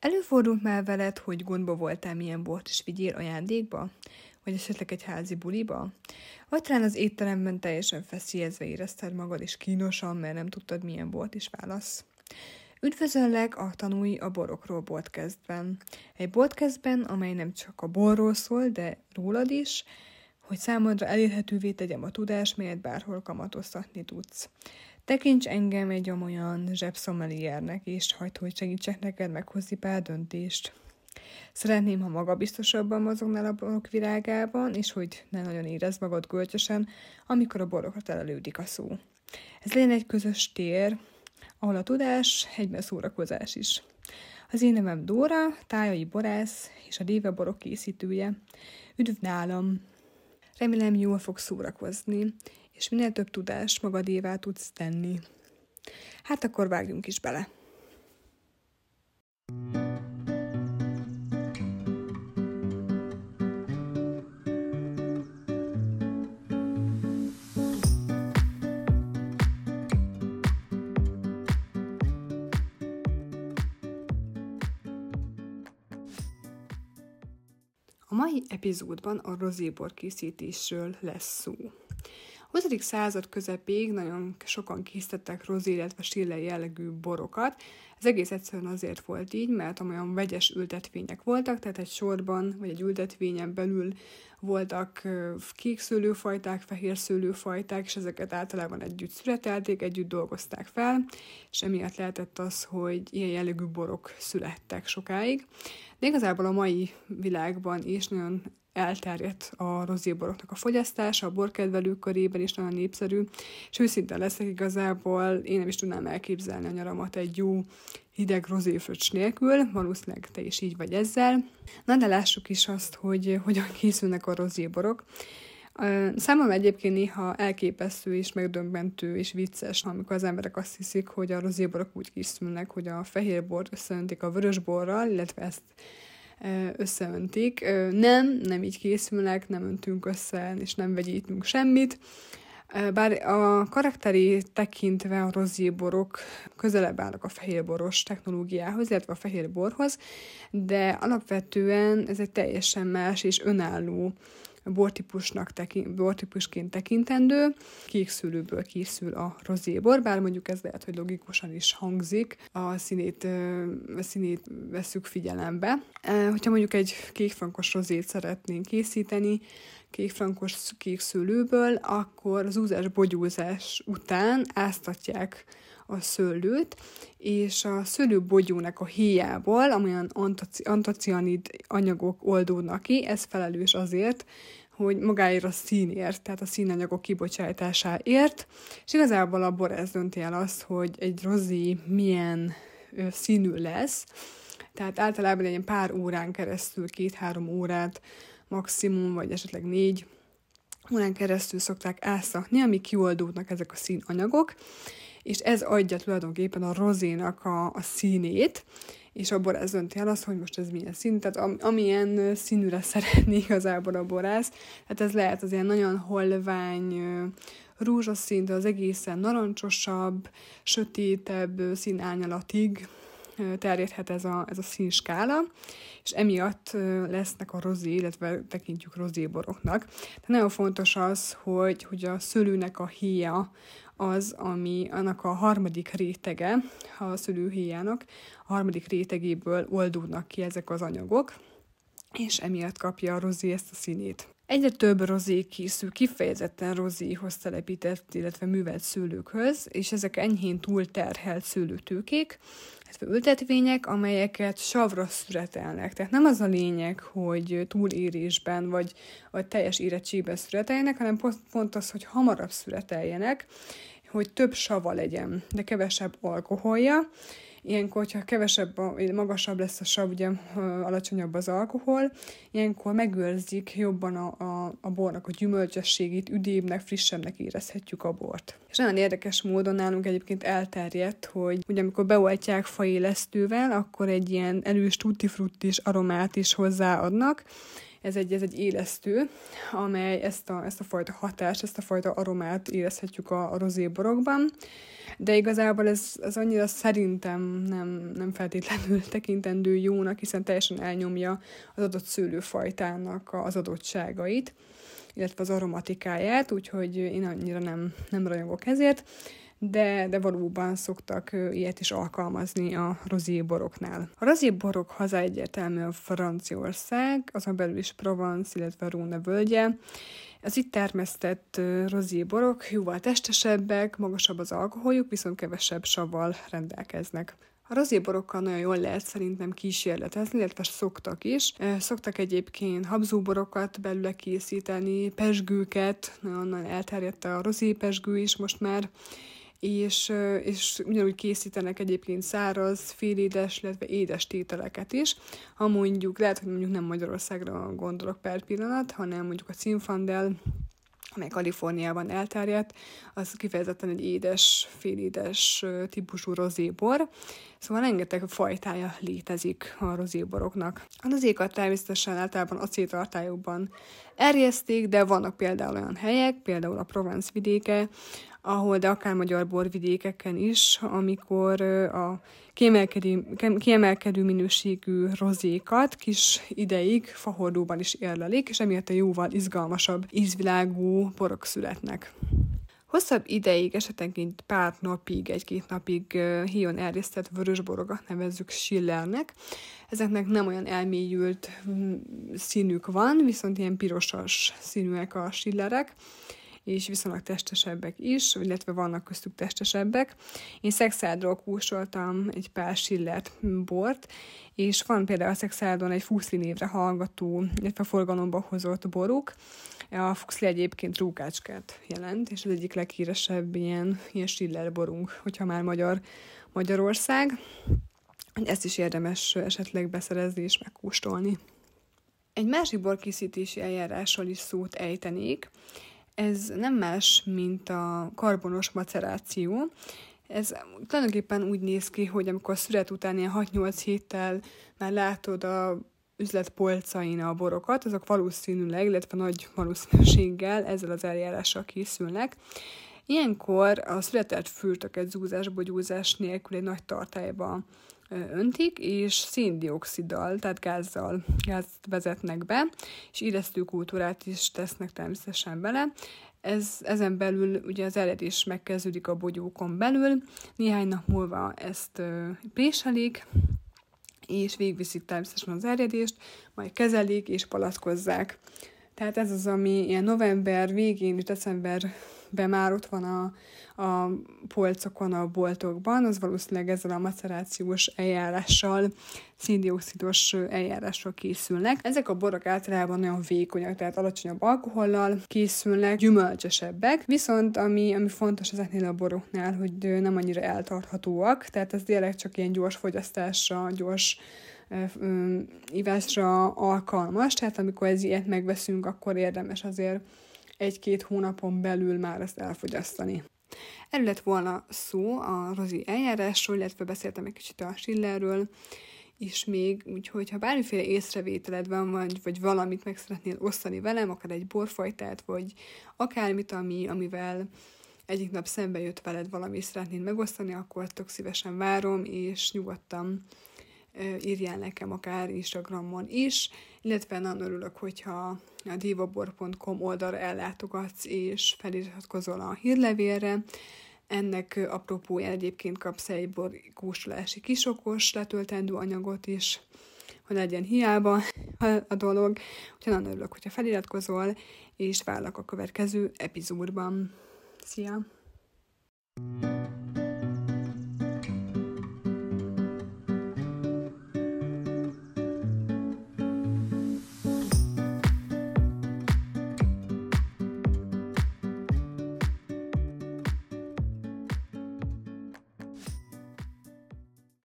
Előfordult már veled, hogy gondba voltál, milyen bort is vigyél ajándékba? Vagy esetleg egy házi buliba? Vagy talán az étteremben teljesen feszélyezve érezted magad, és kínosan, mert nem tudtad, milyen bort is válasz? Üdvözöllek a Tanúi a Borokról podcastben. Egy podcastben, amely nem csak a borról szól, de rólad is, hogy számodra elérhetővé tegyem a tudást, melyet bárhol kamatoztatni tudsz. Tekints engem egy olyan zsebszomeliernek, és hagyd, hogy segítsek neked meghozni pár döntést. Szeretném, ha magabiztosabban mozognál a borok virágában, és hogy ne nagyon érezd magad gölcsösen, amikor a borokra telelődik a szó. Ez legyen egy közös tér, ahol a tudás egyben szórakozás is. Az én nevem Dóra, tájai borász és a Déve borok készítője. Üdv nálam! Remélem jól fog szórakozni, és minél több tudást magadévá tudsz tenni. Hát akkor vágjunk is bele. A mai epizódban a rozébor készítésről lesz szó. A 20. század közepéig nagyon sokan készítettek rozé, illetve stille jellegű borokat. Ez egész egyszerűen azért volt így, mert olyan vegyes ültetvények voltak, tehát egy sorban vagy egy ültetvényen belül voltak kék szőlőfajták, fehér szőlőfajták, és ezeket általában együtt születelték, együtt dolgozták fel, és emiatt lehetett az, hogy ilyen jellegű borok születtek sokáig. De igazából a mai világban is nagyon elterjedt a rozéboroknak a fogyasztása, a borkedvelők körében is nagyon népszerű, és őszinte leszek igazából, én nem is tudnám elképzelni a nyaramat egy jó hideg rozéfröccs nélkül, valószínűleg te is így vagy ezzel. Na de lássuk is azt, hogy hogyan készülnek a rozéborok. Számomra egyébként néha elképesztő és megdöbbentő és vicces, amikor az emberek azt hiszik, hogy a rozéborok úgy készülnek, hogy a fehér bort összeöntik a vörös borral, illetve ezt összeöntik. Nem, nem így készülnek, nem öntünk össze, és nem vegyítünk semmit. Bár a karakteri tekintve a rozéborok közelebb állnak a fehérboros technológiához, illetve a fehérborhoz, de alapvetően ez egy teljesen más és önálló bortípusnak tekint, bortípusként tekintendő. Kék szőlőből készül a rozébor, bár mondjuk ez lehet, hogy logikusan is hangzik, a színét, a színét veszük figyelembe. Hogyha mondjuk egy kékfrankos rozét szeretnénk készíteni, kékfrankos kék szőlőből, akkor az úzás bogyózás után áztatják a szőlőt, és a szőlőbogyónak a héjából, amilyen antacianid anyagok oldódnak ki, ez felelős azért, hogy magáért a színért, tehát a színanyagok kibocsátásáért, és igazából a bor ez dönti el azt, hogy egy rozi milyen színű lesz, tehát általában egy pár órán keresztül, két-három órát maximum, vagy esetleg négy órán keresztül szokták elszakni, amíg kioldódnak ezek a színanyagok, és ez adja tulajdonképpen a rozénak a, a színét, és a borász dönti el azt, hogy most ez milyen szín, tehát am, amilyen színűre szeretné igazából a borász, tehát ez lehet az ilyen nagyon holvány, rózsaszín, de az egészen narancsosabb, sötétebb színárnyalatig terjedhet ez a, ez a színskála, és emiatt lesznek a rozé, illetve tekintjük rozéboroknak. De nagyon fontos az, hogy, hogy a szőlőnek a híja az, ami annak a harmadik rétege, a szülőhéjának, a harmadik rétegéből oldódnak ki ezek az anyagok, és emiatt kapja a rozé ezt a színét. Egyre több rozé készül kifejezetten rozéhoz telepített, illetve művelt szőlőkhöz, és ezek enyhén túlterhelt szőlőtőkék, illetve ültetvények, amelyeket savra szüretelnek. Tehát nem az a lényeg, hogy túlérésben vagy, vagy teljes érettségben szüreteljenek, hanem pont, pont az, hogy hamarabb szüreteljenek, hogy több sava legyen, de kevesebb alkoholja. Ilyenkor, hogyha kevesebb, magasabb lesz a sav, ugye alacsonyabb az alkohol, ilyenkor megőrzik jobban a, a, a bornak a gyümölcsességét, üdébbnek, frissebbnek érezhetjük a bort. És nagyon érdekes módon nálunk egyébként elterjedt, hogy ugye amikor beoltják faélesztővel, akkor egy ilyen erős tutti fruttis aromát is hozzáadnak, ez egy, ez egy élesztő, amely ezt a, ezt a fajta hatást, ezt a fajta aromát érezhetjük a, a rozéborokban, de igazából ez, ez annyira szerintem nem, nem feltétlenül tekintendő jónak, hiszen teljesen elnyomja az adott szőlőfajtának az adottságait, illetve az aromatikáját, úgyhogy én annyira nem, nem rajongok ezért de, de valóban szoktak ilyet is alkalmazni a rozéboroknál. A rozéborok haza egyértelműen Franciaország, azon belül is Provence, illetve Róna völgye. Az itt termesztett rozéborok jóval testesebbek, magasabb az alkoholjuk, viszont kevesebb savval rendelkeznek. A rozéborokkal nagyon jól lehet szerintem kísérletezni, illetve szoktak is. Szoktak egyébként habzóborokat belőle készíteni, pesgőket, nagyon elterjedt a rozépesgő is most már, és, és ugyanúgy készítenek egyébként száraz, félédes, illetve édes tételeket is. Ha mondjuk, lehet, hogy mondjuk nem Magyarországra gondolok per pillanat, hanem mondjuk a címfandel, amely Kaliforniában elterjedt, az kifejezetten egy édes, félédes típusú rozébor. Szóval rengeteg fajtája létezik a rozéboroknak. A rozékat természetesen általában acéltartályokban erjeszték, de vannak például olyan helyek, például a Provence vidéke, ahol, de akár magyar borvidékeken is, amikor a kiemelkedő, kiemelkedő minőségű rozékat kis ideig fahordóban is érlelik, és emiatt a jóval izgalmasabb ízvilágú borok születnek. Hosszabb ideig, esetenként pár napig, egy-két napig híjon erjesztett vörösborokat nevezzük Schillernek. Ezeknek nem olyan elmélyült színük van, viszont ilyen pirosas színűek a Schillerek és viszonylag testesebbek is, illetve vannak köztük testesebbek. Én szexádról kúsoltam egy pár sillert bort, és van például a szexádon egy fuszli névre hallgató, illetve forgalomba hozott boruk. A fuszli egyébként rókácskát jelent, és az egyik leghíresebb ilyen, ilyen siller borunk, hogyha már magyar Magyarország. Ezt is érdemes esetleg beszerezni és megkóstolni. Egy másik borkészítési eljárásról is szót ejtenék, ez nem más, mint a karbonos maceráció. Ez tulajdonképpen úgy néz ki, hogy amikor szület után ilyen 6-8 héttel már látod a üzlet polcain a borokat, azok valószínűleg, illetve nagy valószínűséggel ezzel az eljárással készülnek. Ilyenkor a született fürtöket zúzás, bogyózás nélkül egy nagy tartályba öntik, és széndioksziddal, tehát gázzal, gázt vezetnek be, és élesztő kultúrát is tesznek természetesen bele. Ez, ezen belül ugye az eledés megkezdődik a bogyókon belül, néhány nap múlva ezt préselik, és végviszik természetesen az eredést, majd kezelik és palackozzák. Tehát ez az, ami ilyen november végén, decemberben már ott van a, a polcokon, a boltokban, az valószínűleg ezzel a macerációs eljárással, széndiokszidos eljárással készülnek. Ezek a borok általában nagyon vékonyak, tehát alacsonyabb alkohollal készülnek, gyümölcsösebbek, viszont ami, ami fontos ezeknél a boroknál, hogy nem annyira eltarthatóak, tehát ez tényleg csak ilyen gyors fogyasztásra, gyors ivásra alkalmas, tehát amikor ez ilyet megveszünk, akkor érdemes azért egy-két hónapon belül már ezt elfogyasztani. Erről lett volna szó a rozi eljárásról, illetve beszéltem egy kicsit a Schillerről, és még, úgyhogy ha bármiféle észrevételed van, vagy, vagy valamit meg szeretnél osztani velem, akár egy borfajtát, vagy akármit, ami, amivel egyik nap szembe jött veled valami, és szeretnéd megosztani, akkor tök szívesen várom, és nyugodtan írjál nekem akár Instagramon is, illetve nagyon örülök, hogyha a divabor.com oldalra ellátogatsz és feliratkozol a hírlevélre. Ennek apropóján egyébként kapsz egy kóstolási kisokos letöltendő anyagot is, hogy legyen hiába a dolog. Úgyhogy nagyon örülök, hogyha feliratkozol, és várlak a következő epizódban. Szia! thank you